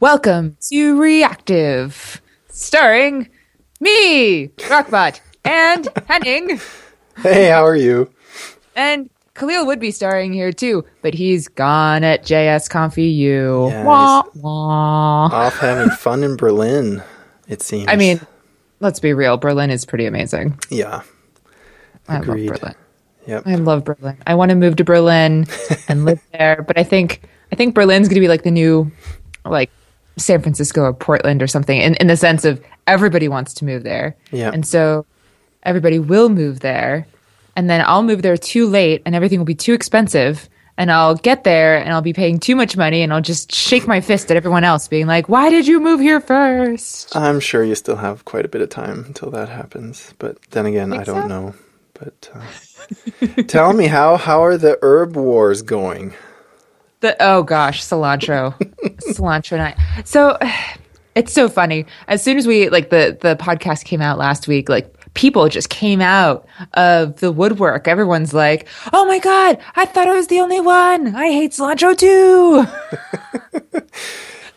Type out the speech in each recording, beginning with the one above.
Welcome to Reactive, starring me, Rockbot, and Henning. Hey, how are you? And Kahlil would be starring here too, but he's gone at JSConf EU. Yeah, wah, wah. Off having fun in Berlin, it seems. I mean, let's be real. Berlin is pretty amazing. yeah. I love Berlin. Yep. I love Berlin. I want to move to Berlin and live there, but I think I think Berlin's going to be like the new like San Francisco or Portland or something in, in the sense of everybody wants to move there. Yeah. And so everybody will move there and then I'll move there too late and everything will be too expensive and I'll get there and I'll be paying too much money and I'll just shake my fist at everyone else being like, "Why did you move here first? I'm sure you still have quite a bit of time until that happens. But then again, I Think don't so? know. But uh, tell me, how, how are the herb wars going? The oh gosh, cilantro, cilantro night. So it's so funny. As soon as we like the the podcast came out last week, like people just came out of the woodwork. Everyone's like, "Oh my god, I thought I was the only one. I hate cilantro too."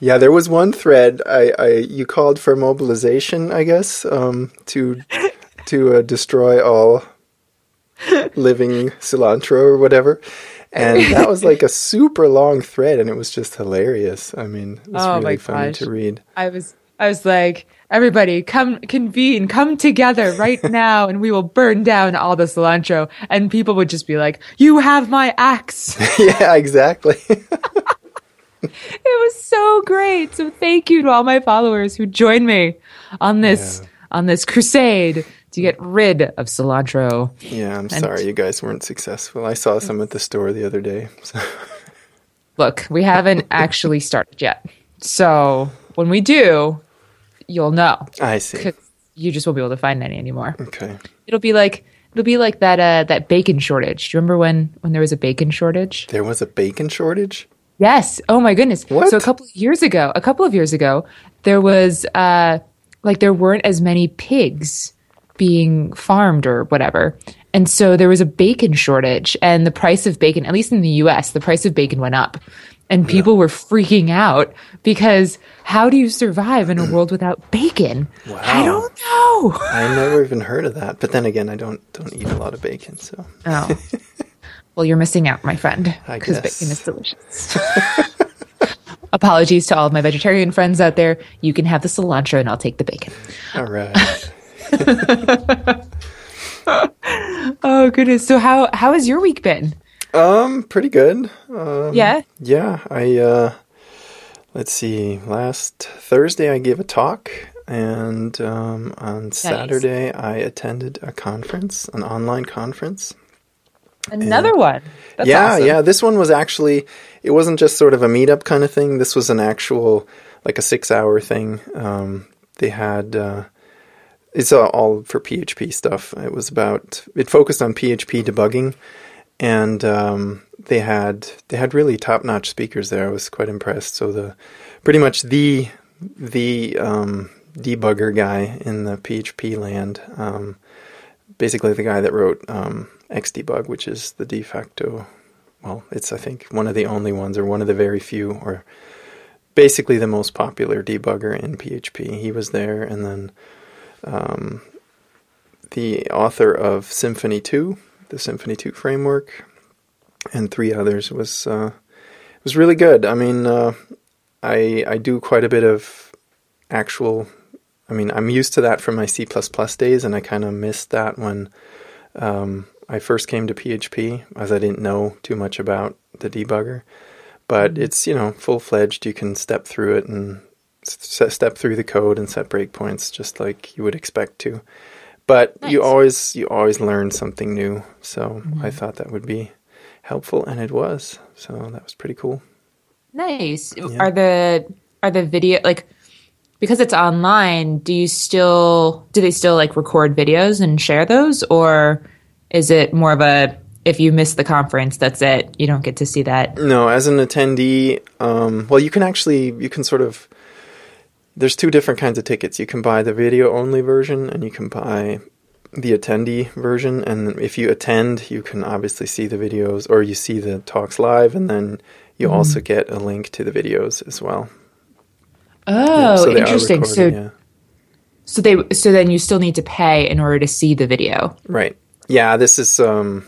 Yeah, there was one thread. I, I you called for mobilization, I guess, um, to to uh, destroy all living cilantro or whatever. And that was like a super long thread, and it was just hilarious. I mean, it was Oh really funny gosh. to read. I was I was like, "Everybody, come convene, come together right now, and we will burn down all the cilantro." And people would just be like, "You have my axe." yeah, exactly. It was so great. So thank you to all my followers who joined me on this Yeah. on this crusade to get rid of cilantro. yeah, I'm sorry you guys weren't successful. I saw some at the store the other day. So. Look, we haven't actually started yet. So when we do, you'll know. I see. You just won't be able to find any anymore. Okay. It'll be like it'll be like that uh that bacon shortage. Do you remember when when there was a bacon shortage? There was a bacon shortage? Yes. Oh my goodness. What? So a couple of years ago, a couple of years ago, there was uh like there weren't as many pigs being farmed or whatever. And so there was a bacon shortage and the price of bacon, at least in the US, the price of bacon went up. And people were freaking out because how do you survive in a world without bacon? I don't know. I never even heard of that. But then again, I don't don't eat a lot of bacon, so Oh. Well, you're missing out, my friend, because bacon is delicious. Apologies to all of my vegetarian friends out there. You can have the cilantro and I'll take the bacon. all right. Oh goodness. So how how has your week been? um, pretty good. Um, yeah? Yeah, I uh let's see. Last Thursday I gave a talk and um on Saturday I attended a conference, an online conference. Another one. That's yeah, awesome. yeah, this one was actually it wasn't just sort of a meetup kind of thing. This was an actual like a 6-hour thing. Um they had uh it's all- for PHP stuff. It was about it focused on PHP debugging and um, they had they had really top notch speakers there. I was quite impressed. So the pretty much the the um, debugger guy in the PHP land, um, basically the guy that wrote um, Xdebug, which is the de facto. Well, it's I think one of the only ones, or one of the very few, or basically the most popular debugger in PHP. He was there, and then um, the author of Symfony 2, the Symfony 2 framework, and three others was uh, was really good. I mean, uh, I I do quite a bit of actual. I mean, I'm used to that from my C++ days, and I kind of missed that when um, I first came to PHP, as I didn't know too much about the debugger. But it's you know full fledged. You can step through it and step through the code and set breakpoints just like you would expect to. But you always you always learn something new. So I thought that would be helpful, and it was. So that was pretty cool. Nice. Are the are the video like because it's online, do you still do they still like record videos and share those or is it more of a if you miss the conference, that's it. You don't get to see that. No, as an attendee, um, well, you can actually you can sort of. There's two different kinds of tickets. You can buy the video only version, and you can buy the attendee version. And if you attend, you can obviously see the videos, or you see the talks live, and then you also get a link to the videos as well. Oh, so interesting. So yeah. so they so then you still need to pay in order to see the video. Right. Yeah, this is um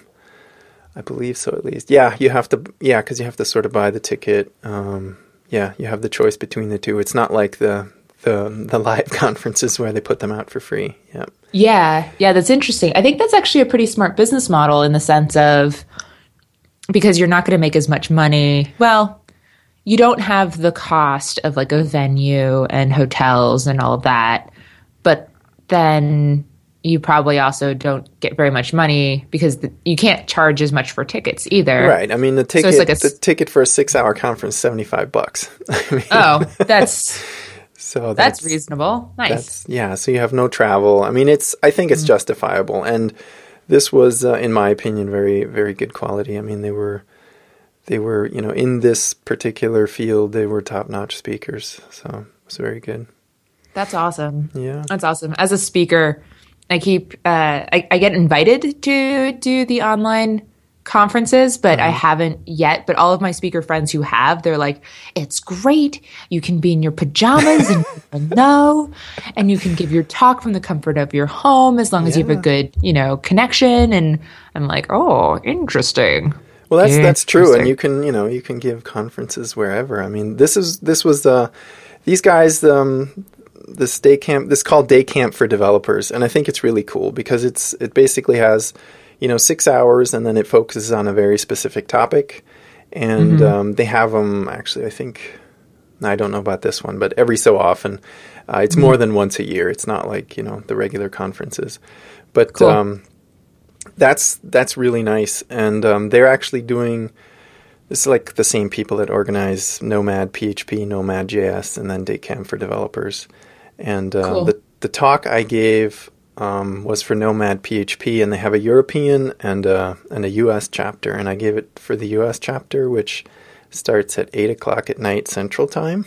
I believe so at least. Yeah, you have to yeah, cuz you have to sort of buy the ticket. Um yeah, you have the choice between the two. It's not like the the the live conferences where they put them out for free. Yeah. Yeah, yeah, that's interesting. I think that's actually a pretty smart business model in the sense of because you're not going to make as much money. Well, you don't have the cost of like a venue and hotels and all that, but then you probably also don't get very much money because the, you can't charge as much for tickets either. Right. I mean the ticket it's like a the ticket for a 6-hour conference 75 bucks. I mean, Oh, that's so that's reasonable. Nice. That's yeah. So you have no travel. I mean, it's. I think it's Mm-hmm. justifiable, and this was, uh, in my opinion, very very good quality. I mean, they were they were you know in this particular field they were top notch speakers. So it was very good. That's awesome. Yeah. That's awesome. As a speaker, I keep uh, I, I get invited to do the online conferences, but I haven't yet. But all of my speaker friends who have, they're like, "It's great. You can be in your pajamas and people know, and you can give your talk from the comfort of your home as long as you have a good, you know, connection." And I'm like, "Oh, interesting." Well, that's that's true, and you can you know you can give conferences wherever. I mean, this is this was uh, these guys um, this day camp this called day camp for developers, and I think it's really cool because it's it basically has you know six hours, and then it focuses on a very specific topic, and um, they have them actually. I think I don't know about this one, but every so often, uh, it's more than once a year. It's not like you know the regular conferences, but. Cool. Um, that's that's really nice, and um, they're actually doing. This is like the same people that organize Nomad PHP, Nomad JS, and then Day Camp for developers. And uh, Cool. the the talk I gave um, was for Nomad PHP, and they have a European and a and a US chapter, and I gave it for the US chapter, which starts at eight o'clock at night Central Time.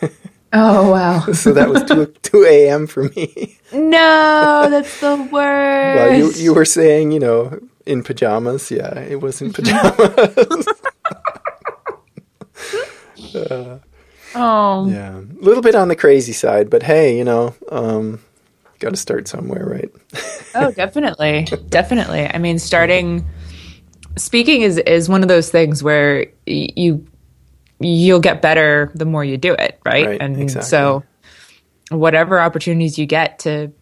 Oh wow! so that was two two a.m. for me. no, that's the worst. Well, you you were saying, you know, in pajamas. Yeah, it was in pajamas. oh, yeah, a little bit on the crazy side, but hey, you know, um, got to start somewhere, right? Oh, definitely, definitely. I mean, starting speaking is is one of those things where y- you you'll get better the more you do it, right? Right, and exactly. so whatever opportunities you get to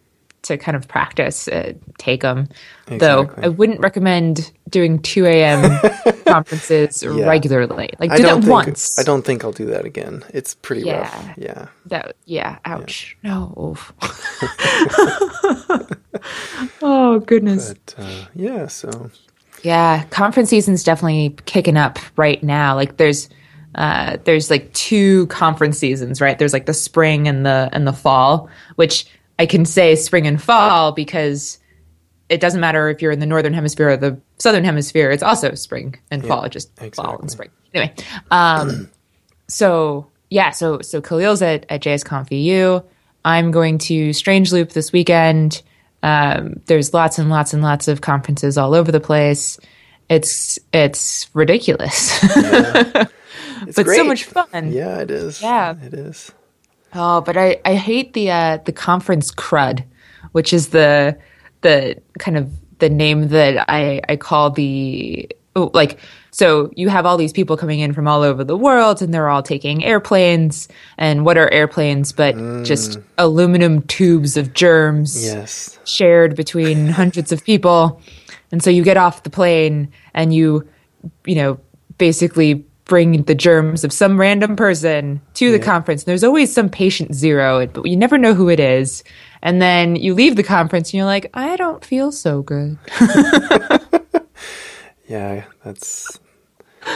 to kind of practice, uh, take them. Though I wouldn't recommend doing two a.m. conferences regularly. Like I do that don't think once. I don't think I'll do that again. It's pretty Yeah. rough. Yeah. That yeah, ouch. No. Oh goodness. But uh, yeah, so Yeah, conference season's definitely kicking up right now. Like there's uh there's like two conference seasons, right? There's like the spring and the and the fall, which I can say spring and fall because it doesn't matter if you're in the northern hemisphere or the southern hemisphere, it's also spring and fall, just fall and spring. Anyway, um so yeah, so so Kahlil's at, at JSConf EU. I'm going to Strange Loop this weekend. Um, there's lots and lots and lots of conferences all over the place. It's it's ridiculous, it's but great. so much fun. Yeah, it is. Yeah. it is. Oh, but I, I hate the uh, the conference crud, which is the the kind of the name that I I call the oh, like so you have all these people coming in from all over the world and they're all taking airplanes and what are airplanes but just aluminum tubes of germs Yes. shared between hundreds of people. And so you get off the plane and you, you know, basically bring the germs of some random person to the conference. And There's always some patient zero, but you never know who it is. And then you leave the conference and you're like, I don't feel so good. Yeah, that's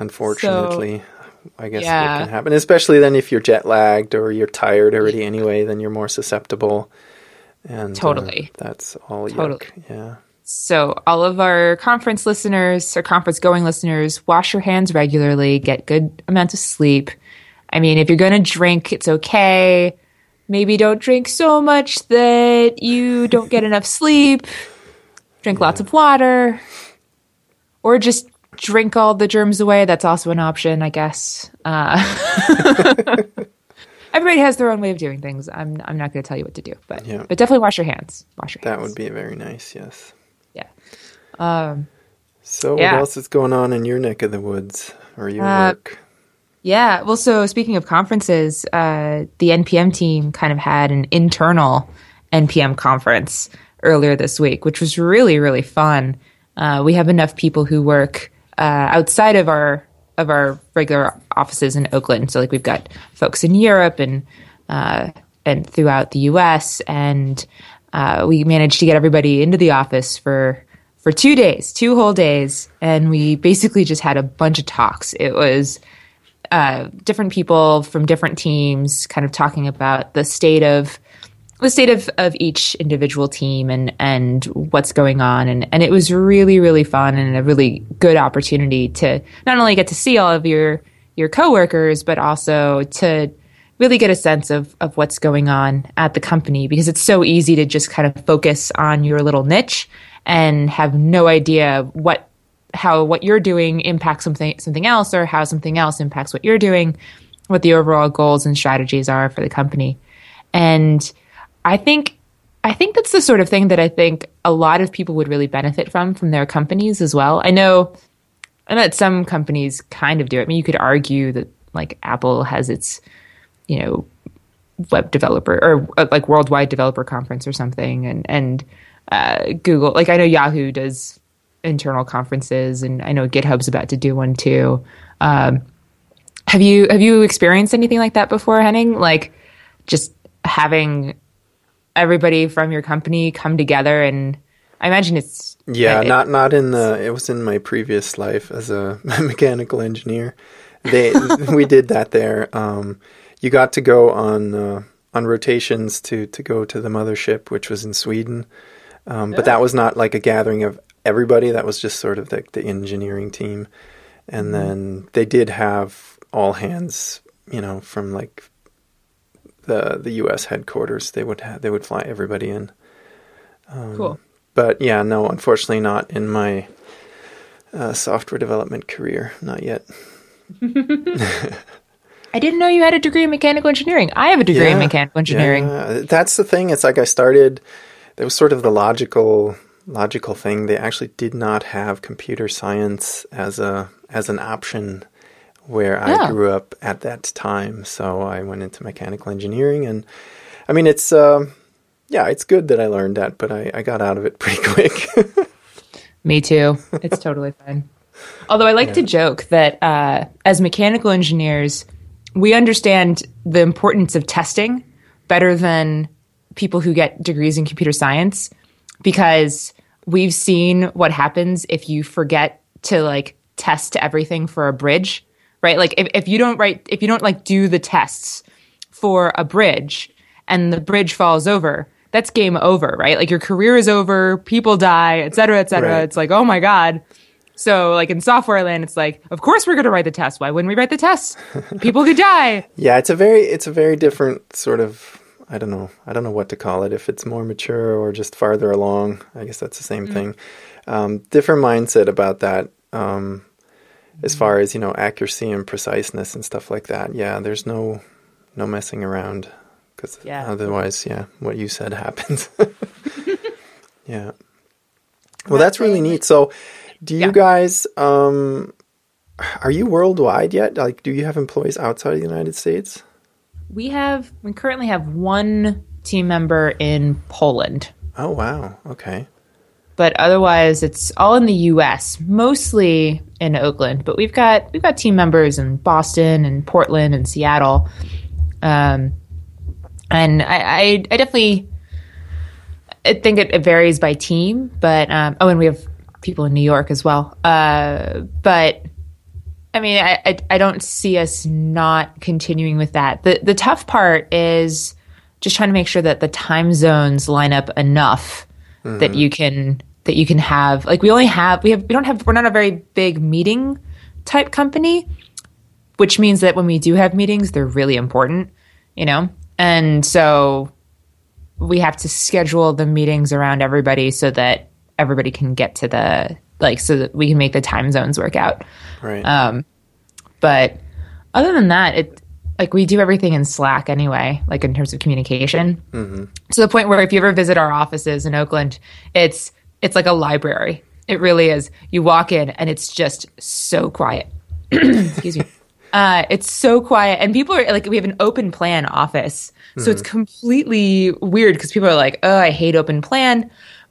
unfortunately, I guess Yeah. what can happen. Especially then if you're jet lagged or you're tired already anyway, then you're more susceptible. And uh, Totally. that's all. Totally. Yuck. Yeah. So, all of our conference listeners or conference going listeners, wash your hands regularly, get good amount of sleep. I mean, if you're going to drink, it's okay. Maybe don't drink so much that you don't get enough sleep. Drink lots of water. Or just drink all the germs away. That's also an option, I guess. Uh, everybody has their own way of doing things. I'm I'm not going to tell you what to do, but Yeah. but definitely wash your hands. Wash your hands. That would be very nice. Yes. Um, So Yeah. what else is going on in your neck of the woods or your Uh, work? Yeah. Well, so speaking of conferences, uh, the NPM team kind of had an internal NPM conference earlier this week, which was really, really fun. Uh, we have enough people who work uh, outside of our of our regular offices in Oakland. So, like, we've got folks in Europe and uh, and throughout the U.S. and uh, we managed to get everybody into the office for for two days, two whole days, and we basically just had a bunch of talks. It was uh, different people from different teams kind of talking about the state of the state of, of each individual team and and what's going on and and it was really really fun and a really good opportunity to not only get to see all of your your coworkers but also to really get a sense of of what's going on at the company because it's so easy to just kind of focus on your little niche and have no idea what how what you're doing impacts something something else or how something else impacts what you're doing what the overall goals and strategies are for the company. And i think i think that's the sort of thing that i think a lot of people would really benefit from from their companies as well. I know know that some companies kind of do. It i mean you could argue that like apple has its you know web developer or uh, like worldwide developer conference or something and and uh, google like i know yahoo does internal conferences and i know github's about to do one too um, have you have you experienced anything like that before henning like just having everybody from your company come together and i imagine it's Yeah, it- not not in the. It was in my previous life as a mechanical engineer. They we did that there. Um, you got to go on uh, on rotations to to go to the mothership, which was in Sweden. Um, but that was not like a gathering of everybody. That was just sort of the, the engineering team. And then they did have all hands, you know, from like the the U.S. headquarters. They would have they would fly everybody in. cool But yeah, no, unfortunately, not in my uh, software development career. Not yet. i didn't know you had a degree in mechanical engineering i have a degree in mechanical engineering yeah. that's the thing. It's like I started. That was sort of the logical logical thing. They actually did not have computer science as a as an option where I Oh. grew up at that time. So I went into mechanical engineering, and I mean, it's um yeah, it's good that I learned that, but I, I got out of it pretty quick. Me too. It's totally fine. Although I like to joke that uh, as mechanical engineers, we understand the importance of testing better than people who get degrees in computer science because we've seen what happens if you forget to like test everything for a bridge, right? Like if, if you don't write, if you don't like do the tests for a bridge and the bridge falls over, that's game over, right? Like your career is over, people die, et cetera, et cetera. Right. It's like, oh my God. So like in software land, it's like, of course we're going to write the test. Why wouldn't we write the test? People could die. Yeah, it's a very it's a very different sort of I don't know I don't know what to call it if it's more mature or just farther along. I guess that's the same thing. Um, different mindset about that. Um, as far as you know, accuracy and preciseness and stuff like that. Yeah, there's no no messing around because Yeah. otherwise, yeah, what you said happens. yeah. Well, that's really neat. So, do you Yeah. guys um, are you worldwide yet? Like, do you have employees outside of the United States? We have, we currently have one team member in Poland, Oh wow. Okay. but otherwise it's all in the U.S., mostly in Oakland. But we've got we've got team members in Boston and Portland and Seattle, um, and I, I, I definitely I think it, it varies by team. But um, oh, and we have people in New York as well. Uh, but I mean, I, I I don't see us not continuing with that. the The tough part is just trying to make sure that the time zones line up enough that you can that you can have like we only have we have we don't have we're not a very big meeting type company, which means that when we do have meetings, they're really important, you know, and so we have to schedule the meetings around everybody so that everybody can get to the like so that we can make the time zones work out. Right. Um, but other than that, it like we do everything in Slack anyway, like in terms of communication. To the point where if you ever visit our offices in Oakland, it's it's like a library. It really is. You walk in and it's just so quiet. Excuse me. Uh, it's so quiet, and people are like, we have an open plan office, so it's completely weird because people are like, oh, I hate open plan.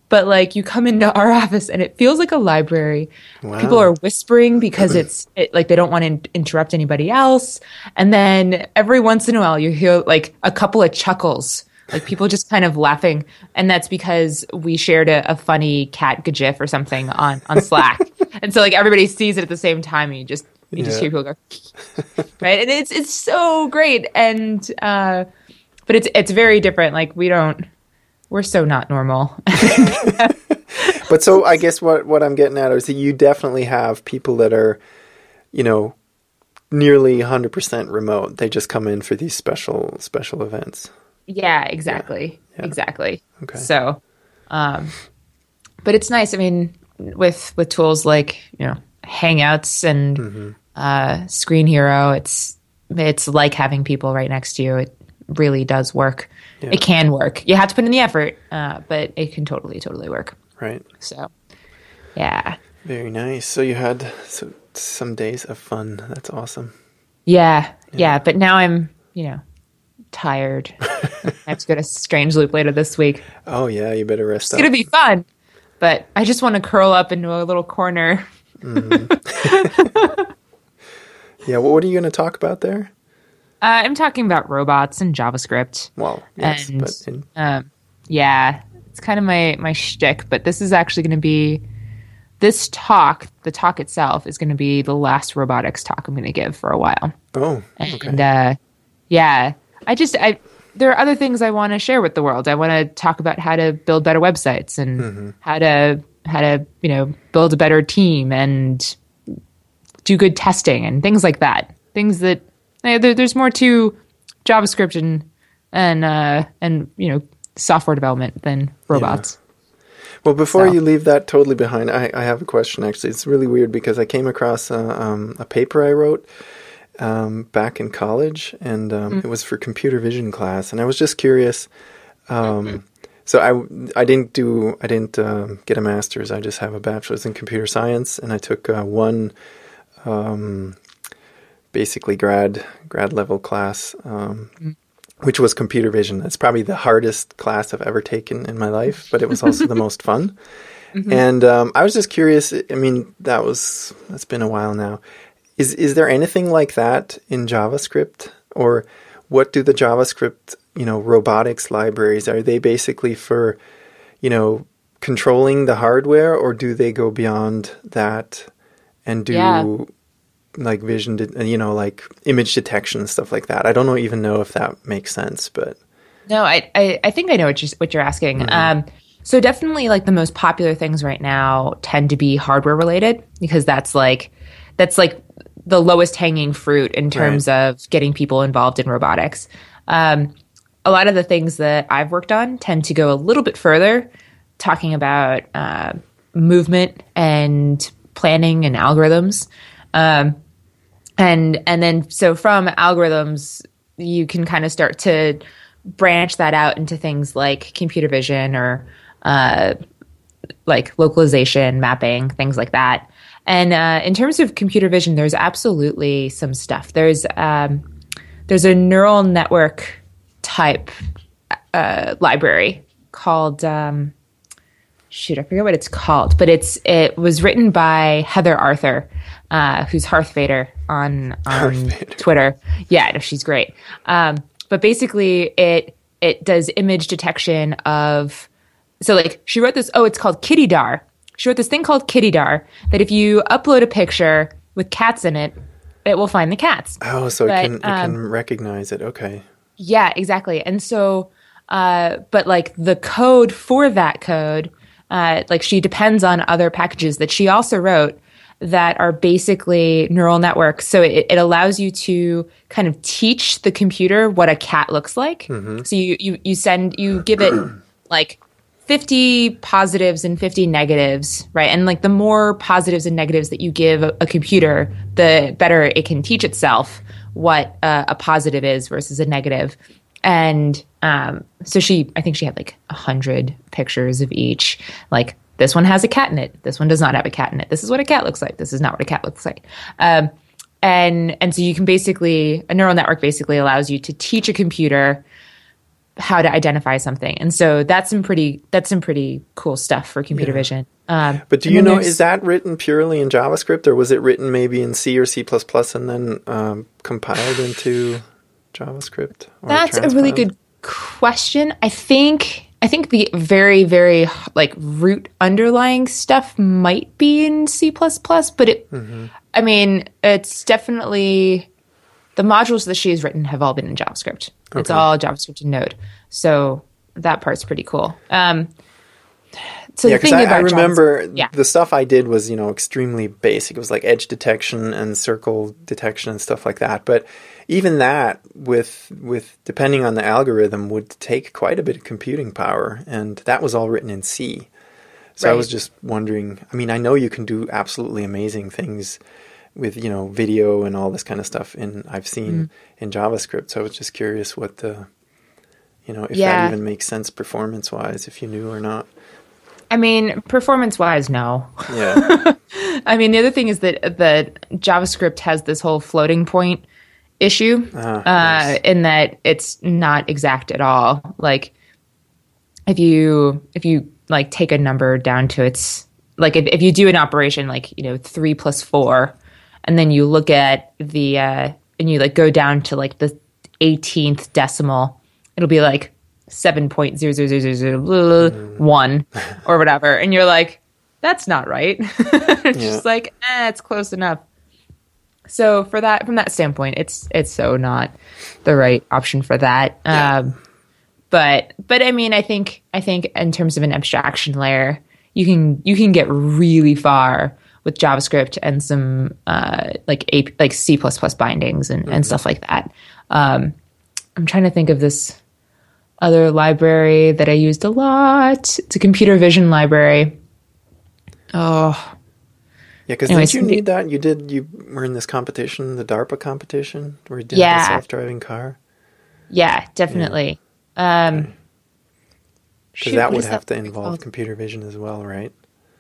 But like, you come into our office and it feels like a library. People are whispering because it's it, like they don't want to in- interrupt anybody else. And then every once in a while, you hear like a couple of chuckles, like people just kind of laughing, and that's because we shared a, a funny cat gif or something on on Slack, and so like everybody sees it at the same time, and you just you just hear people go, right? And it's it's so great, and uh, but it's it's very different. Like we don't. We're so not normal. But so I guess what what I'm getting at is that you definitely have people that are, you know, nearly 100% remote. They just come in for these special special events. Yeah, exactly. Yeah. Exactly. Okay. So, um, but it's nice. I mean, with with tools like you know Hangouts and Mm-hmm. uh, Screenhero, it's it's like having people right next to you. It really does work. Yeah. It can work. You have to put in the effort, uh, but it can totally, totally work. Right. So, yeah, Very nice. So you had so, some days of fun. That's awesome. yeah, yeah. But now I'm, you know, tired. I have to go to Strange Loop later this week. Oh yeah, you better rest It's up. gonna be fun, but I just want to curl up into a little corner. yeah, well, what are you going to talk about there? Uh, I'm talking about robots and JavaScript. Well, yes, And- but in, Um, yeah, it's kind of my my shtick, but this is actually going to be this talk. The talk itself is going to be the last robotics talk I'm going to give for a while. oh, And okay. uh, yeah, I just I there are other things I want to share with the world. I want to talk about how to build better websites and Mm-hmm. how to how to you know build a better team and do good testing and things like that. Things that there, there's more to JavaScript and and uh, and you know software development than robots. Well, before So- you leave that totally behind, I, I have a question. Actually, it's really weird because I came across a, um, a paper I wrote um, back in college, and um, it was for computer vision class, and I was just curious. Um, so I I didn't do I didn't um, get a master's. I just have a bachelor's in computer science, and I took uh, one um, basically grad grad level class. Um, which was computer vision. That's probably the hardest class I've ever taken in my life, but it was also the most fun. And um, I was just curious. I mean, that was that's been a while now. Is is there anything like that in JavaScript, or what do the JavaScript you know robotics libraries are they basically for you know controlling the hardware, or do they go beyond that and do Yeah. Like vision, de- you know, like image detection and stuff like that. I don't know, even know if that makes sense, but No, I, I, I think I know what you're, what you're asking. Um, so definitely like the most popular things right now tend to be hardware related because that's like, that's like the lowest hanging fruit in terms of getting people involved in robotics. Um, a lot of the things that I've worked on tend to go a little bit further, talking about uh, movement and planning and algorithms. Um, and and then so from algorithms you can kind of start to branch that out into things like computer vision or uh, like localization mapping things like that. And uh, in terms of computer vision there's absolutely some stuff. There's um, there's a neural network type uh, library called um, shoot, I forget what it's called, but it's it was written by Heather Arthur, uh, who's harthvader on on Vader. Twitter. Yeah, no, she's great. Um, but basically, it it does image detection of so like she wrote this. Oh, it's called kittydar. She wrote this thing called kittydar that if you upload a picture with cats in it, it will find the cats. oh, so But, it can it um, can recognize it. Okay, Yeah, exactly. And so, uh, but like the code for that code, uh, like she depends on other packages that she also wrote that are basically neural networks. So it, it allows you to kind of teach the computer what a cat looks like. So you, you, you send, you give it like 50 positives and 50 negatives, right? And like the more positives and negatives that you give a, a computer, the better it can teach itself what uh, a positive is versus a negative. And um, so she, I think she had like a hundred pictures of each. Like this one has a cat in it. This one does not have a cat in it. This is what a cat looks like. This is not what a cat looks like. Um, and and so you can basically a neural network basically allows you to teach a computer how to identify something. And so that's some pretty that's some pretty cool stuff for computer Yeah. vision. Um, But do you know, is that written purely in JavaScript or was it written maybe in C or C and then um, compiled into JavaScript? That's a really good question. I think I think the very very like root underlying stuff might be in C++, but it Mm-hmm. I mean, it's definitely the modules that she's written have all been in JavaScript. It's all JavaScript and Node. So that part's pretty cool. Um so Yeah, because I, I remember yeah. the stuff I did was, you know, extremely basic. It was like edge detection and circle detection and stuff like that. But even that, with with depending on the algorithm, would take quite a bit of computing power, and that was all written in C. So I was just wondering. I mean, I know you can do absolutely amazing things with you know video and all this kind of stuff. In I've seen Mm-hmm. in JavaScript. So I was just curious what the you know if Yeah. that even makes sense performance wise, if you knew or not. I mean, performance wise, no. Yeah. I mean, the other thing is that that JavaScript has this whole floating point issue, Ah, uh, yes. in that it's not exact at all. Like, if you if you like take a number down to its like if, if you do an operation like you know three plus four, and then you look at the uh, and you like go down to like the 18th decimal, it'll be like seven point zero zero zero zero zero one or whatever, and you're like, that's not right. it's Yeah. just like, eh, it's close enough. So for that, from that standpoint, it's it's so not the right option for that. Um, but but I mean, I think I think in terms of an abstraction layer, you can you can get really far with JavaScript and some uh, like A, like C bindings and, and stuff like that. Um, I'm trying to think of this other library that I used a lot. It's a computer vision library. Oh, Yeah, because didn't you need that? You did. You were in this competition, the DARPA competition, where you did Yeah. the self-driving car. yeah, definitely. Um, Because shoot, that would have to involve called? computer vision as well, right?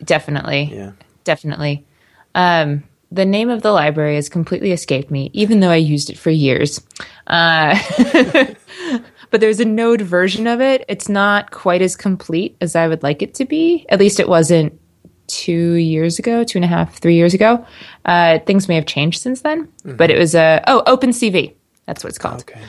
Definitely. Yeah. definitely. Um, the name of the library has completely escaped me, even though I used it for years. Uh, but there's a Node version of it. It's not quite as complete as I would like it to be. At least it wasn't two years ago, two and a half, three years ago. Uh, things may have changed since then, but it was a oh OpenCV. That's what it's called. Okay.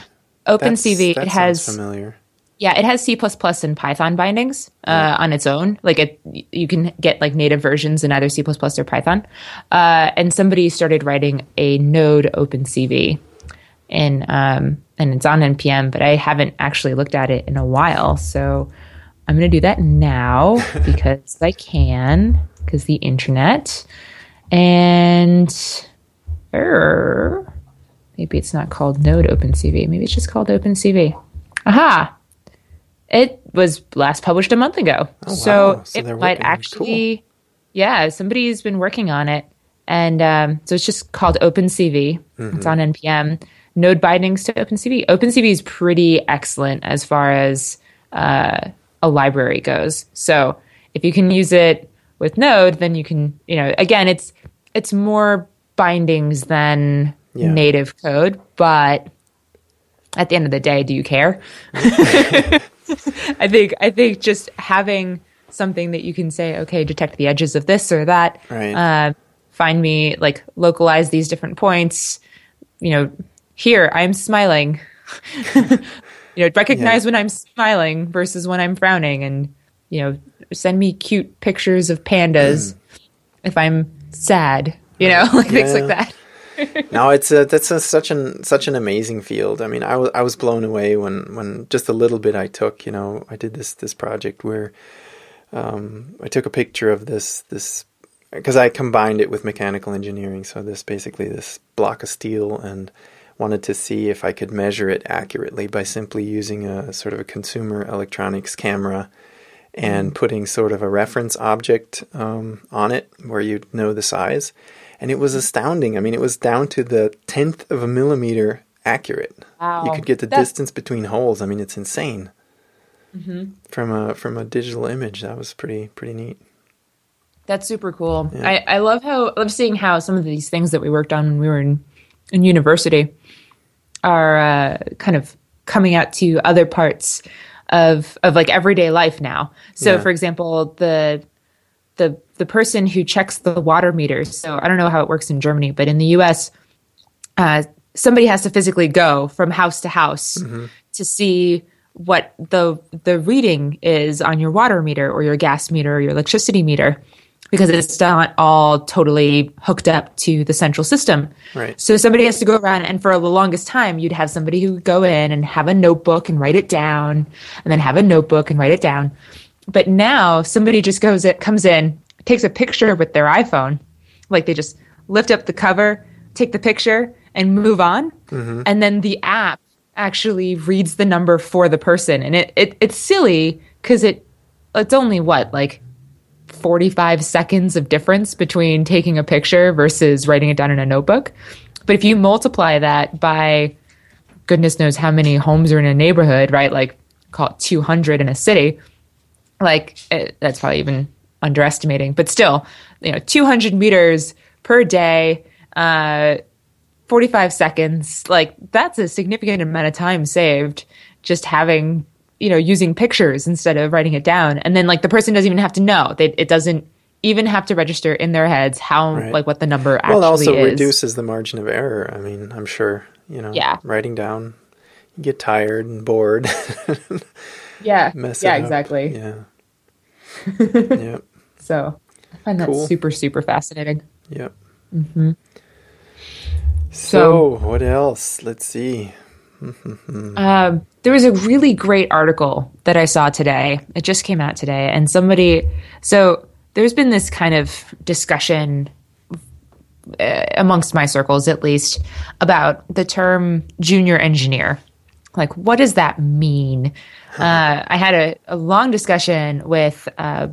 OpenCV. That It has familiar. yeah, it has C and Python bindings uh, on its own. Like it, you can get like native versions in either C or Python. Uh, and somebody started writing a Node OpenCV, and um, and it's on npm, but I haven't actually looked at it in a while. So I'm going to do that now because I can, because the internet. And err, maybe it's not called Node OpenCV. Maybe it's just called OpenCV. Aha! It was last published a month ago. Oh, So wow. So it might working on it. actually, yeah, somebody's been working on it. And um, so it's just called OpenCV. Mm-hmm. It's on NPM. Node bindings to OpenCV. OpenCV is pretty excellent as far as uh, a library goes. So if you can use it with Node, then you can, you know, again, it's it's more bindings than Yeah. native code, but at the end of the day, do you care? I think I think just having something that you can say, okay, detect the edges of this or that, Right. uh, find me like localize these different points. You know, here I'm smiling. you know, recognize Yeah. when I'm smiling versus when I'm frowning, and you know, send me cute pictures of pandas if I'm sad. You know, like things like that. no, it's a, that's a, such an such an amazing field. I mean, I was I was blown away when when just a little bit I took. You know, I did this this project where um, I took a picture of this this because I combined it with mechanical engineering. So this basically this block of steel and wanted to see if I could measure it accurately by simply using a sort of a consumer electronics camera and mm. putting sort of a reference object um, on it where you'd know the size. And it was mm. astounding. I mean, it was down to the tenth of a millimeter accurate. Wow. You could get the That's- distance between holes. I mean, it's insane. Mm-hmm. From a from a digital image, that was pretty pretty neat. That's super cool. Yeah. I, I love how I love seeing how some of these things that we worked on when we were in, in university are uh, kind of coming out to other parts of of like everyday life now. So, Yeah. for example, the the the person who checks the water meters. So I don't know how it works in Germany, but in the U.S., uh, somebody has to physically go from house to house to see what the the reading is on your water meter or your gas meter or your electricity meter because it's not all totally hooked up to the central system. Right. So somebody has to go around and for the longest time you'd have somebody who would go in and have a notebook and write it down and then have a notebook and write it down. But now somebody just goes it comes in, takes a picture with their iPhone. Like they just lift up the cover, take the picture and move on. Mm-hmm. And then the app actually reads the number for the person. And it, it it's silly because it it's only what, like 45 seconds of difference between taking a picture versus writing it down in a notebook. But if you multiply that by goodness knows how many homes are in a neighborhood, right? Like call it 200 in a city, like it, that's probably even underestimating, but still, you know, 200 meters per day, uh, 45 seconds, like that's a significant amount of time saved just having, you know, using pictures instead of writing it down. And then like the person doesn't even have to know. They, it doesn't even have to register in their heads how, Right. like what the number actually is. Well, it also is. reduces the margin of error. I mean, I'm sure you know. Yeah. Writing down, you get tired and bored. yeah. yeah, exactly. Yeah. yep. So I find that super, super fascinating. Yep. Mm-hmm. So, what else? Let's see. Um, there was a really great article that I saw today. It just came out today, and somebody. So there's been this kind of discussion uh, amongst my circles, at least, about the term junior engineer. Like, what does that mean? Uh, I had a, a long discussion with uh,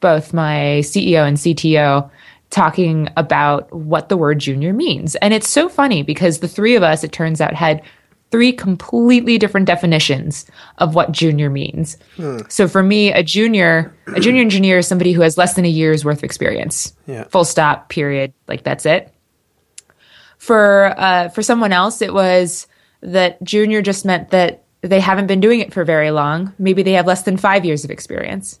both my CEO and CTO talking about what the word junior means. And it's so funny because the three of us, it turns out, had three completely different definitions of what junior means. So for me, a junior, a junior engineer is somebody who has less than a year's worth of experience. Yeah. Full stop, period. Like that's it. For uh, for someone else, it was that junior just meant that they haven't been doing it for very long. Maybe they have less than five years of experience.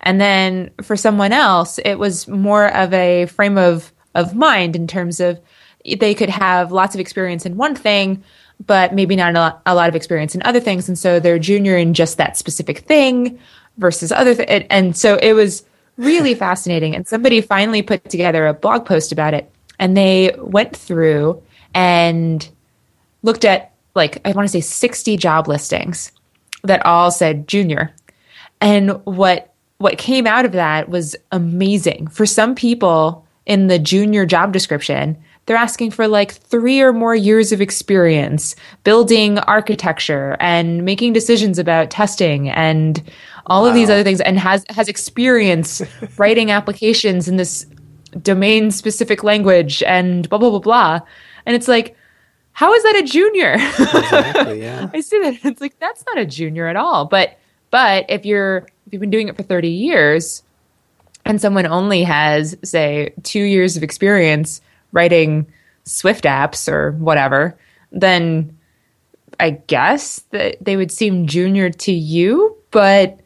And then for someone else, it was more of a frame of, of mind in terms of they could have lots of experience in one thing, but maybe not a lot, of experience in other things. And so they're junior in just that specific thing versus other th- And so it was really fascinating. And somebody finally put together a blog post about it. And they went through and looked at like I want to say 60 job listings that all said junior. And what what came out of that was amazing. For some people in the junior job description, they're asking for like 3 or more years of experience building architecture and making decisions about testing and all of these other things and has has experience writing applications in this domain specific language and blah blah blah blah. And it's like how is that a junior? Exactly. Yeah. I see that. It's like that's not a junior at all. But but if you're if you've been doing it for 30 years and someone only has say 2 years of experience writing Swift apps or whatever, then I guess that they would seem junior to you, but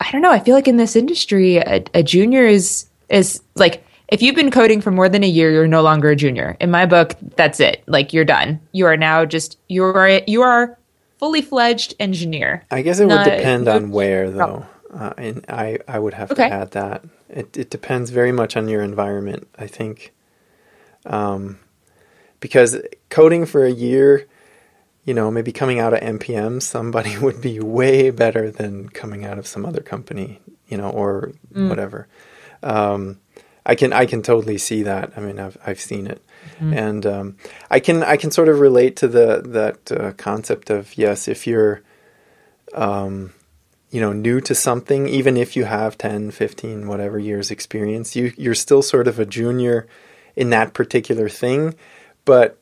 I don't know. I feel like in this industry, a, a junior is is like if you've been coding for more than a year, you're no longer a junior. In my book, that's it. Like you're done. You are now just you are you are fully fledged engineer. I guess it would depend on where, though. Uh, and I, I would have Okay. to add that. It, it depends very much on your environment, I think. Um, because coding for a year, you know, maybe coming out of NPM, somebody would be way better than coming out of some other company, you know, or whatever. Um, I can I can totally see that. I mean, I've I've seen it, and um, I can I can sort of relate to the that uh, concept of yes, if you're um, you know new to something even if you have 10 15 whatever years experience you you're still sort of a junior in that particular thing but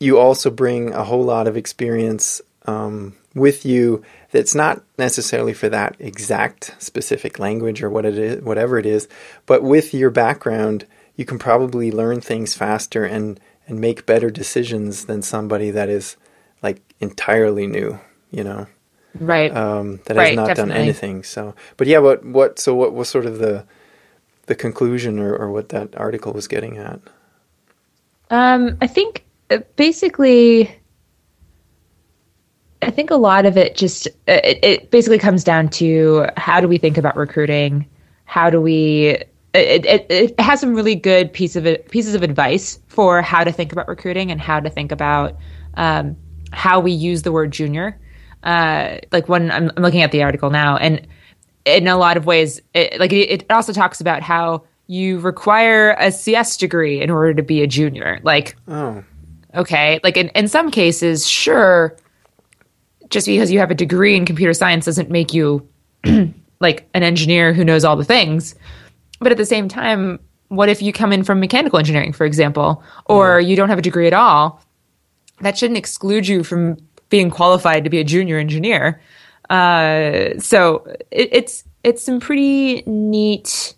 you also bring a whole lot of experience um, with you that's not necessarily for that exact specific language or what it is whatever it is but with your background you can probably learn things faster and and make better decisions than somebody that is like entirely new you know right um, that Right, has not definitely. done anything. So, but yeah, what what so what was sort of the the conclusion or, or what that article was getting at? Um, I think uh, basically, I think a lot of it just uh, it, it basically comes down to how do we think about recruiting? How do we? It, it, it has some really good piece of pieces of advice for how to think about recruiting and how to think about um, how we use the word junior. Uh, like when I'm, I'm looking at the article now, and in a lot of ways, it, like it, it also talks about how you require a CS degree in order to be a junior. Like, Oh, okay, like in, in some cases, sure, just because you have a degree in computer science doesn't make you like an engineer who knows all the things. But at the same time, what if you come in from mechanical engineering, for example, or you don't have a degree at all? That shouldn't exclude you from being qualified to be a junior engineer. Uh, so it, it's it's some pretty neat,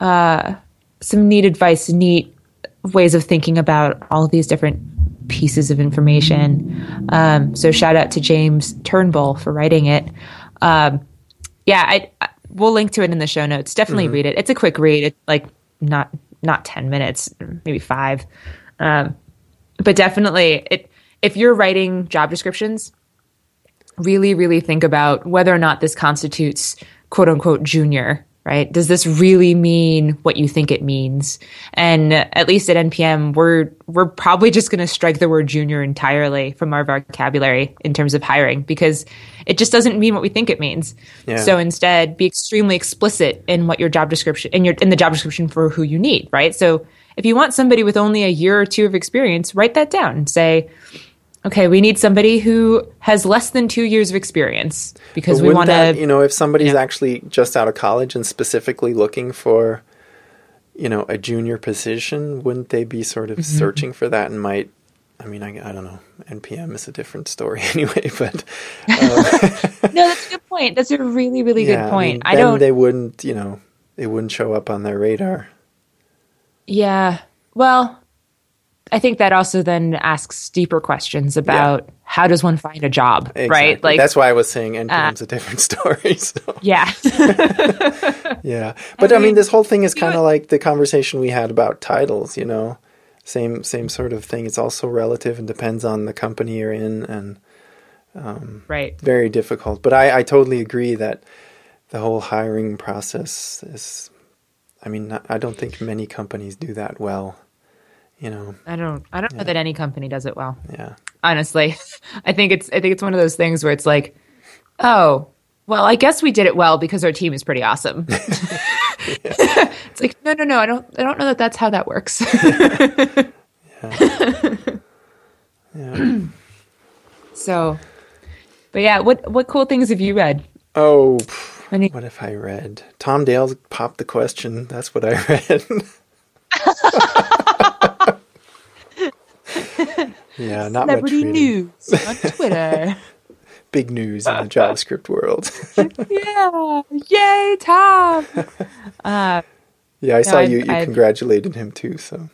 uh, some neat advice, neat ways of thinking about all these different pieces of information. Um, so shout out to James Turnbull for writing it. Um, yeah, I, I we'll link to it in the show notes. Definitely read it. It's a quick read. It's like not not ten minutes, maybe five. Um, but definitely, it if you're writing job descriptions, really, really think about whether or not this constitutes quote unquote junior, right? Does this really mean what you think it means? And at least at NPM, we're we're probably just going to strike the word junior entirely from our vocabulary in terms of hiring because it just doesn't mean what we think it means. Yeah. So instead, be extremely explicit in what your job description in your in the job description for who you need, right? So if you want somebody with only a year or two of experience, write that down and say, okay, we need somebody who has less than two years of experience because we want to. you know, if somebody's Yeah. actually just out of college and specifically looking for, you know, a junior position, wouldn't they be sort of Mm-hmm. searching for that and might? I mean, I, I don't know. NPM is a different story anyway, but no, that's a good point. That's a really, really yeah, good point. mean, I, don't. They wouldn't, you know, they wouldn't show up on their radar. yeah. Well, I think that also then asks deeper questions about how does one find a job, right? Like, that's why I was saying NPM's uh, a different story. So. yeah, Yeah, but I mean, mean, this whole thing is kind of like the conversation we had about titles. You know, same same sort of thing. It's also relative and depends on the company you're in, and um, right. very difficult. But I, I totally agree that the whole hiring process is. I mean, I don't think many companies do that well. You know, I don't. I don't know that any company does it well. yeah, honestly. I think it's I think it's one of those things where it's like, oh, well, I guess we did it well because our team is pretty awesome. it's like, no, no, no, I don't I don't know that that's how that works. yeah. so, but yeah, what what cool things have you read? oh, what if I read? Tom Dale popped the question. That's what I read. yeah, not much Celebrity news on Twitter. big news in the JavaScript world. yeah. Yay, Tom. Uh, yeah, I saw I've- you. You I've- congratulated him too. So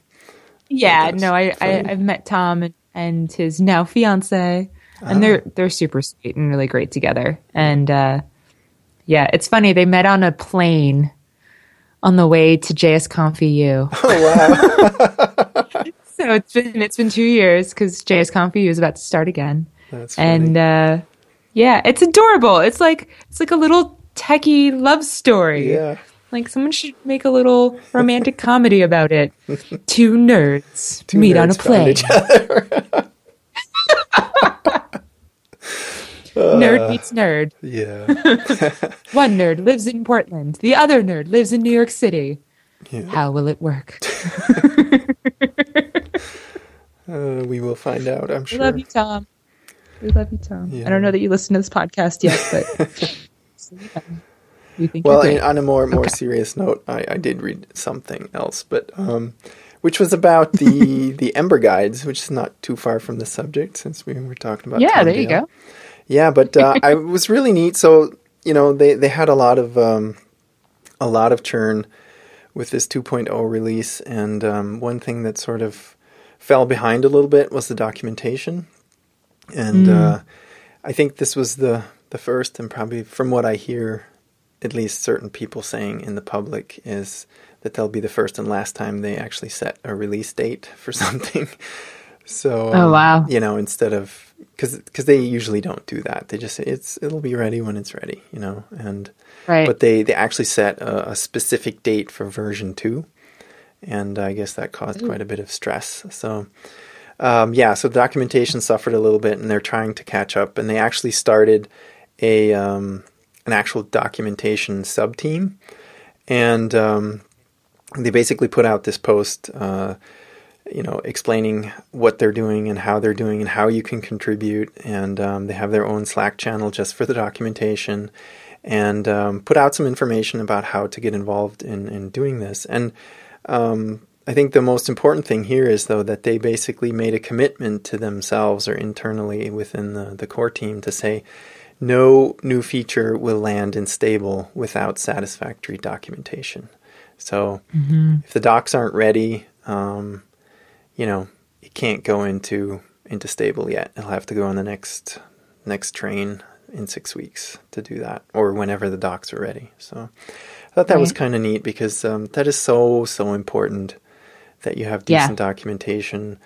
yeah, no, I, I. I've met Tom and, and his now fiance, and they're they're super sweet and really great together. And uh, yeah, it's funny they met on a plane on the way to JSConf EU. oh wow, so it's been it's been two years because JSConf EU is about to start again. that's funny. and uh, yeah, it's adorable. It's like it's like a little techie love story. yeah, Like someone should make a little romantic comedy about it. Two nerds Two meet on a plane. nerd meets nerd. yeah, One nerd lives in Portland. The other nerd lives in New York City. Yeah. How will it work? Uh, we will find out. I'm sure. We love you, Tom. We love you, Tom. Yeah. I don't know that you listen to this podcast yet, but think Well, on a more more Okay. serious note, I, I did read something else, but um, which was about the the Ember guides, which is not too far from the subject since we were talking about. yeah, Tom there you go. Yeah, but uh, I it was really neat. So you know, they they had a lot of um, a lot of churn with this 2.0 release, and um, one thing that sort of fell behind a little bit was the documentation, and uh, I think this was the the first, and probably from what I hear, at least certain people saying in the public is that they'll be the first and last time they actually set a release date for something. So, Oh, um, wow. you know, instead of because they usually don't do that, they just say it's it'll be ready when it's ready, you know, and Right. but they they actually set a, a specific date for version two, and I guess that caused quite a bit of stress. So. Um, yeah, so the documentation suffered a little bit, and they're trying to catch up. And they actually started a um, an actual documentation sub team, and um, they basically put out this post, uh, you know, explaining what they're doing and how they're doing and how you can contribute. And um, they have their own Slack channel just for the documentation, and um, put out some information about how to get involved in in doing this. And um, I think the most important thing here is though that they basically made a commitment to themselves or internally within the, the core team to say no new feature will land in stable without satisfactory documentation. So if the docs aren't ready, um, you know, it can't go into into stable yet. It'll have to go on the next next train in six weeks to do that, or whenever the docs are ready. So thought that was kind of neat because um, that is so so important that you have Yeah. decent documentation.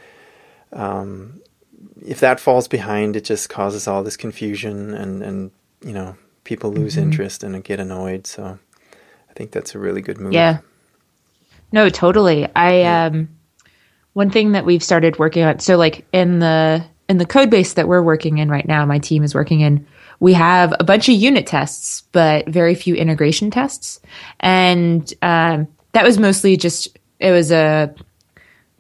Um, if that falls behind, it just causes all this confusion and and you know people lose Mm-hmm. interest and get annoyed. So I think that's a really good move. Yeah. No, totally. I um one thing that we've started working on so like in the in the code base that we're working in right now, my team is working in, we have a bunch of unit tests, but very few integration tests. And um that was mostly just it was a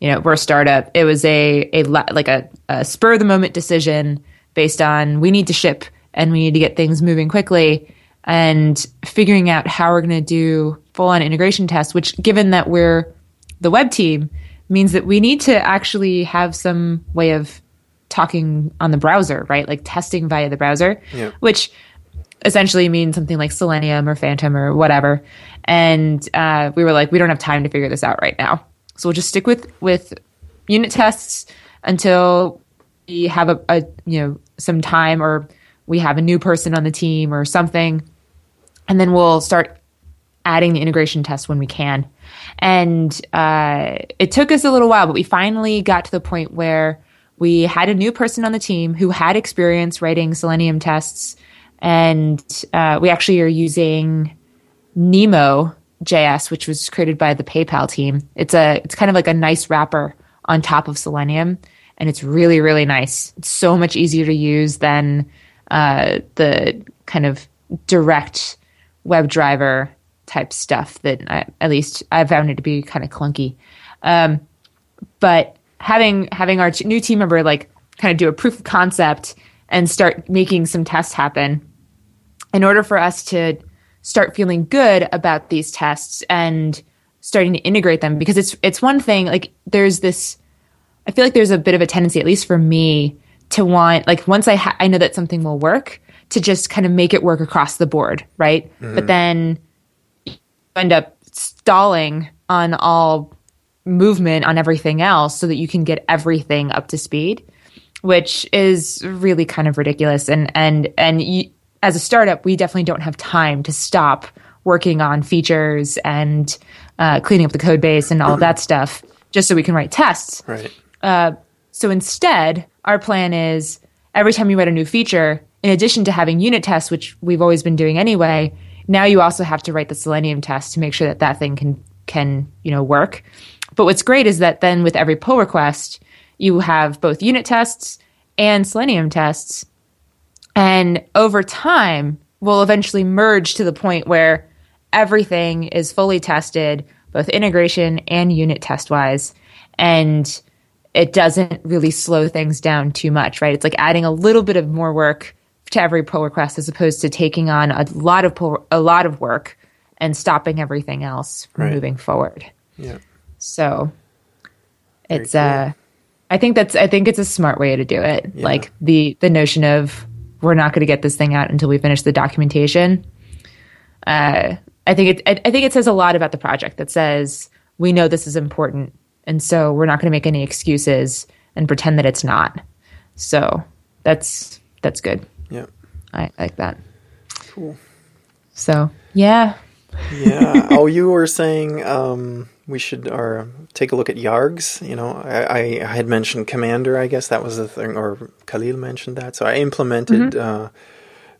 you know, we're a startup. It was a a like a, a spur of the moment decision based on we need to ship and we need to get things moving quickly and figuring out how we're going to do full on integration tests, which given that we're the web team means that we need to actually have some way of talking on the browser, right? Like testing via the browser, Yeah. which essentially means something like Selenium or Phantom or whatever. And uh, we were like, we don't have time to figure this out right now. So we'll just stick with with unit tests until we have a, a you know some time or we have a new person on the team or something, and then we'll start adding the integration tests when we can. And uh, it took us a little while, but we finally got to the point where we had a new person on the team who had experience writing Selenium tests, and uh, we actually are using Nemo JS, which was created by the PayPal team. It's a it's kind of like a nice wrapper on top of Selenium, and it's really really nice. It's so much easier to use than uh, the kind of direct WebDriver type stuff that I, at least I found it to be kind of clunky. Um, but having having our new team member like kind of do a proof of concept and start making some tests happen in order for us to start feeling good about these tests and starting to integrate them because it's it's one thing like there's this I feel like there's a bit of a tendency at least for me to want like once I ha- I know that something will work to just kind of make it work across the board, right? But mm-hmm. then you end up stalling on all movement on everything else so that you can get everything up to speed which is really kind of ridiculous and and and you, as a startup we definitely don't have time to stop working on features and uh, cleaning up the code base and all of that stuff just so we can write tests Right. so instead, our plan is every time you write a new feature, in addition to having unit tests, which we've always been doing anyway, now you also have to write the Selenium test to make sure that that thing can can you know work. But what's great is that then with every pull request, you have both unit tests and Selenium tests, and over time, we'll eventually merge to the point where everything is fully tested, both integration and unit test wise, and it doesn't really slow things down too much, right? It's like adding a little bit of more work to every pull request as opposed to taking on a lot of pull, a lot of work and stopping everything else from Right. moving forward. Yeah. So Very it's cool. uh I think that's I think it's a smart way to do it. Yeah. Like the the notion of we're not going to get this thing out until we finish the documentation. Uh I think it I, I think it says a lot about the project that says we know this is important and so we're not going to make any excuses and pretend that it's not. So that's that's good. Yeah. I like that. Cool. So, yeah. Yeah. oh, you were saying um, we should or take a look at Yargs. You know, I, I had mentioned Commander. I guess that was the thing, or Kahlil mentioned that. So I implemented uh,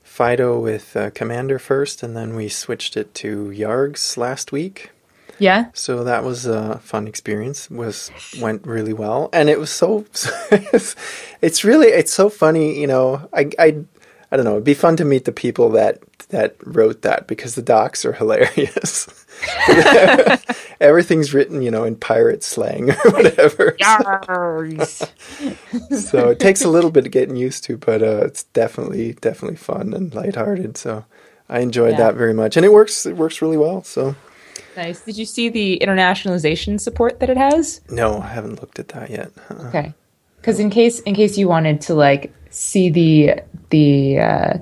Fido with uh, Commander first, and then we switched it to Yargs last week. Yeah. So that was a fun experience. Was went really well, and it was so. it's really it's so funny. You know, I I I don't know. It'd be fun to meet the people that that wrote that because the docs are hilarious. Everything's written, you know, in pirate slang or whatever. Yars. So it takes a little bit of getting used to, but uh, it's definitely definitely fun and lighthearted. So I enjoyed Yeah. that very much, and it works. It works really well. So nice. Did you see the internationalization support that it has? no, I haven't looked at that yet. Uh, Okay. Because in case in case you wanted to like see the the uh,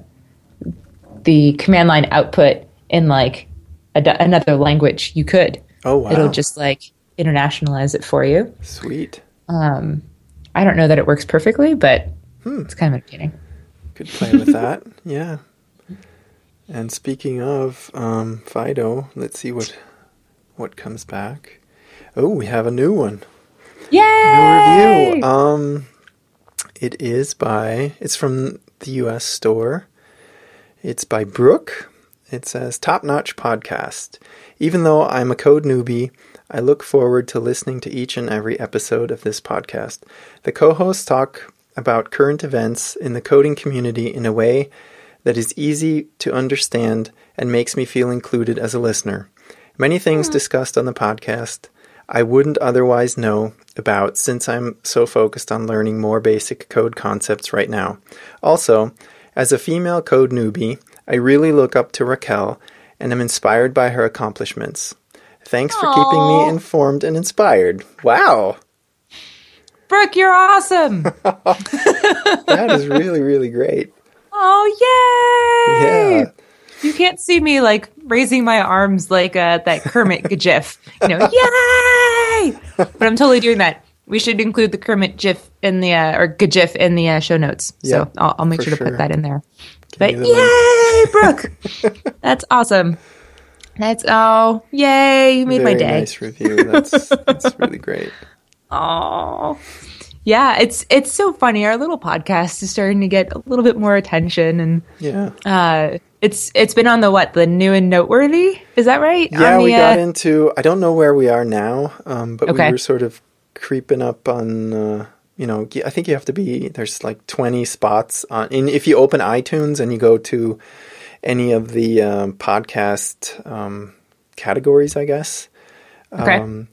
the command line output in like a, another language, you could. Oh wow! It'll just like internationalize it for you. sweet. Um, I don't know that it works perfectly, but Hmm. it's kind of entertaining. Could play with that. Yeah. And speaking of um, Fido, let's see what what comes back. Oh, we have a new one. Yay! New review. Um, it is by. It's from the U.S. store. It's by Brooke. It says top notch podcast. Even though I'm a code newbie, I look forward to listening to each and every episode of this podcast. The co hosts talk about current events in the coding community in a way that is easy to understand and makes me feel included as a listener. Many things hmm. discussed on the podcast I wouldn't otherwise know about since I'm so focused on learning more basic code concepts right now. Also, as a female code newbie, I really look up to Raquel and am inspired by her accomplishments. Thanks for keeping me informed and inspired. Wow, Brooke, you're awesome. that is really, really great. oh yay! Yeah. You can't see me like raising my arms like uh, that Kermit GIF. You know, yay! But I'm totally doing that. We should include the Kermit GIF in the uh, or GIF in the uh, show notes. Yeah, so I'll, I'll make sure to sure. put that in there. But yay, Brooke! That's awesome. That's oh yay! You made my day. nice review. That's that's really great. Oh, yeah. It's it's so funny. Our little podcast is starting to get a little bit more attention, and Yeah. uh, it's it's been on the what the new and noteworthy. Is that right? Yeah, the, we got uh, into. I don't know where we are now, um, but Okay. we were sort of creeping up on. Uh, you know, I think you have to be. There's like 20 spots on. In, if you open iTunes and you go to any of the um, podcast um, categories, I guess, Okay. um,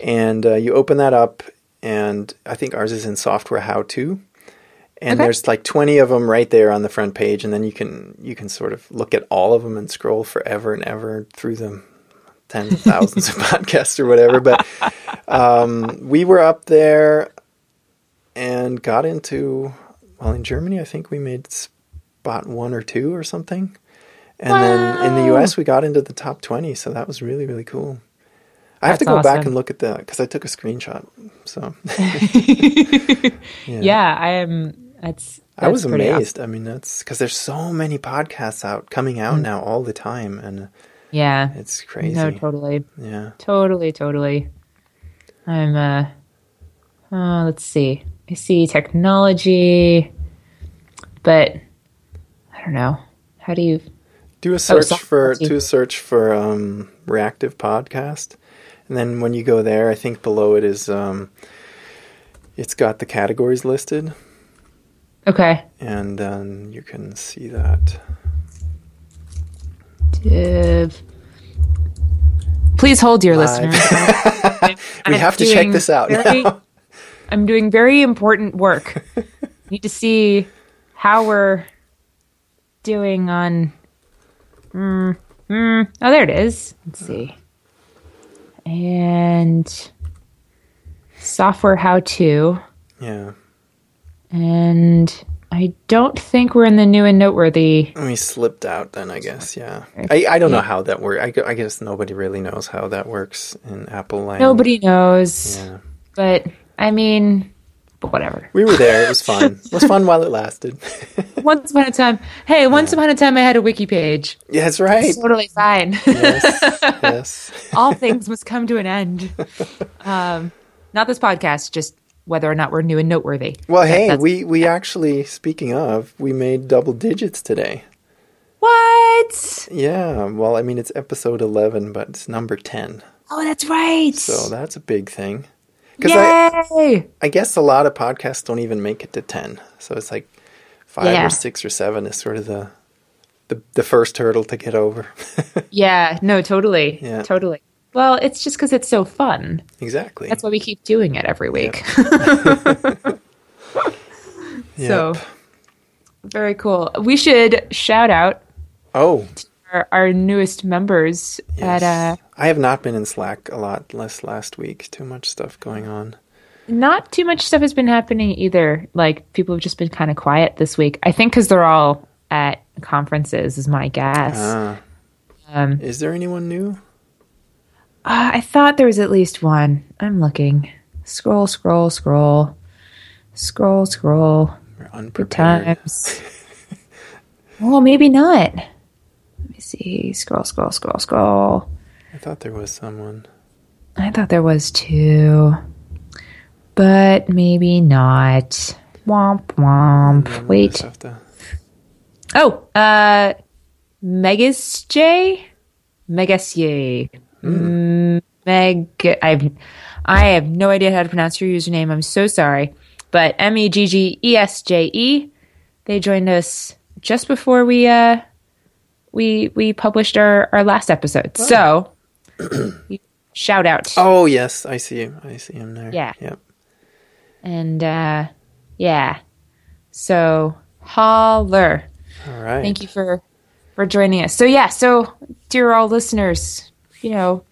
and uh, you open that up, and I think ours is in software how to. And Okay. there's like 20 of them right there on the front page, and then you can you can sort of look at all of them and scroll forever and ever through them tens of thousands of podcasts or whatever. But um, we were up there and got into well in Germany. I think we made spot one or two or something, and then in the U.S. we got into the top twenty. So that was really really cool. I have to That's go back and look at that because I took a screenshot. So yeah. I am. That's. I was that's pretty awesome. amazed. I mean, that's because there's so many podcasts out coming out now all the time, and Yeah. it's crazy. No, totally, yeah, totally, totally. I'm. uh Oh, let's see. I see technology, but I don't know. How do you? do a search for software. do a search for um, reactive podcast, and then when you go there, I think below it is um, it's got the categories listed, Okay. and then you can see that. Div. Please hold, dear Live. listeners. We I'm have to check this out very- now. I'm doing very important work. Need to see how we're doing on? Mm, mm, oh, there it is. Let's see. And software how to, Yeah. and I don't think we're in the new and noteworthy. We slipped out then, I guess. Yeah. I, I don't know how that works. I, I guess nobody really knows how that works in Apple land. Nobody knows, Yeah. but I mean, but whatever. We were there. It was fun. It was fun while it lasted. Once upon a time, hey, once upon a time, I had a wiki page. yeah, that's right. Totally fine. Yes. yes. All things must come to an end. Um, not this podcast, just whether or not we're new and noteworthy. Well, hey, that's- we, we actually, speaking of, we made double digits today. What? Yeah. Well, I mean, it's episode 11, but it's number 10. Oh, that's right. So that's a big thing. Because I, Yay! I guess a lot of podcasts don't even make it to 10. So it's like five Yeah. or six or seven is sort of the, the, the first hurdle to get over. yeah, no, totally. Yeah. Totally. Well, it's just because it's so fun. exactly. That's why we keep doing it every week. So, very cool. We should shout out oh, our, our newest members yes. at uh, I have not been in Slack a lot less last week. Too much stuff going on. not too much stuff has been happening either. Like people have just been kind of quiet this week. I think because they're all at conferences, is my guess. Ah. Um, Is there anyone new? Uh, I thought there was at least one. I'm looking. Scroll, scroll, scroll, scroll, scroll. We're Good times. well, maybe not. See. Scroll, scroll, scroll, scroll. I thought there was someone. I thought there was two, but maybe not. Womp womp. Wait. to- Oh, uh, Megas J, Megasier, Mm, Meg. I've I have no idea how to pronounce your username. I'm so sorry, but M E G G E S J E. They joined us just before we uh we we published our our last episode. So shout out Oh yes, I see him. I see him there. Yeah. Yep. and uh yeah. So holler. All right. Thank you for for joining us. So yeah, so dear all listeners, you know,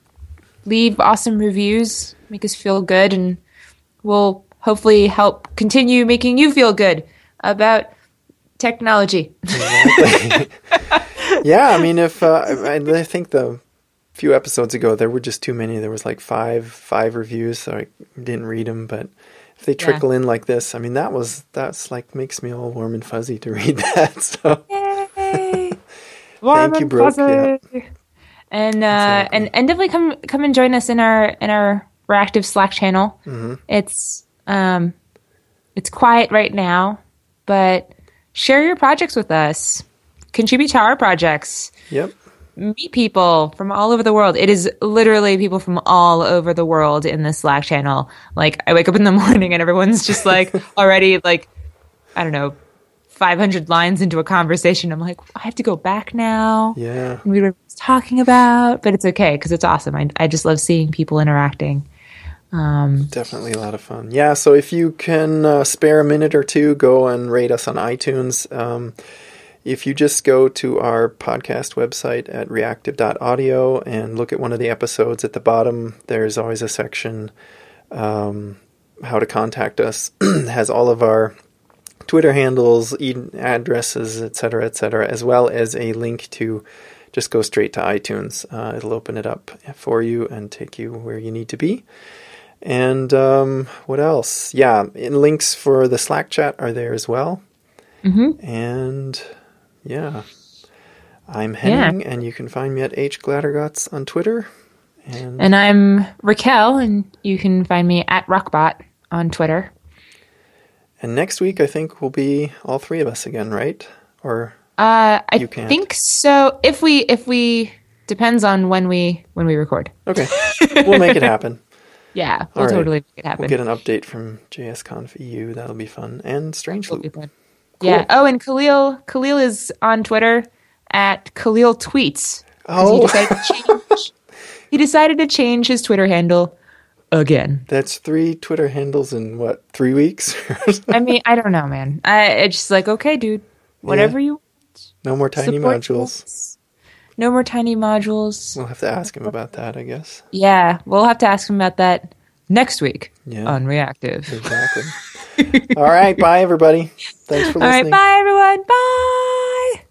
leave awesome reviews, make us feel good, and we'll hopefully help continue making you feel good about technology. yeah, I mean, if uh, I, I think the few episodes ago there were just too many. There was like five five reviews, so I didn't read them. But if they trickle in like this, I mean, that was that's like makes me all warm and fuzzy to read that. So! Thank you, Brooke. Yeah. And uh, and and definitely come come and join us in our in our reactive Slack channel. Mm-hmm. It's um, it's quiet right now, but share your projects with us. Contribute to our projects. yep, Meet people from all over the world. It is literally people from all over the world in this Slack channel. Like I wake up in the morning and everyone's just like already like I don't know. 500 lines into a conversation. I'm like, I have to go back now yeah. we were talking about, but it's okay because it's awesome. I, I just love seeing people interacting. Um, Definitely a lot of fun. Yeah, so if you can uh, spare a minute or two, go and rate us on iTunes. Um, if you just go to our podcast website at reactive.audio and look at one of the episodes at the bottom, there's always a section um, how to contact us. It has all of our Twitter handles, e- addresses, etc., etc., as well as a link to just go straight to iTunes. Uh, it'll open it up for you and take you where you need to be. And um, what else? Yeah, links for the Slack chat are there as well. Mhm. And yeah, I'm Henning, and you can find me at H Glattergotz on Twitter. And and I'm Raquel, and you can find me at Rockbot on Twitter. and next week I think we'll be all three of us again, right? Or Uh, I think so. If we, if we, depends on when we when we record. okay, we'll make it happen. Yeah, we'll All right. totally make it happen. We'll get an update from JSConf EU. That'll be fun. And Strange be Loop. Cool. Yeah. Oh, and Kahlil Kahlil is on Twitter at Kahlil tweets. Oh. He decided, change, he decided to change his Twitter handle again. That's three Twitter handles in what three weeks? I mean, I don't know, man. I it's just like okay, dude, whatever yeah. you. Want. No more tiny Support modules. No more tiny modules. We'll have to ask him about that, I guess. Yeah, we'll have to ask him about that next week yeah. on Reactive. Exactly. All right. Bye, everybody. Thanks for listening. All right. Bye, everyone. Bye.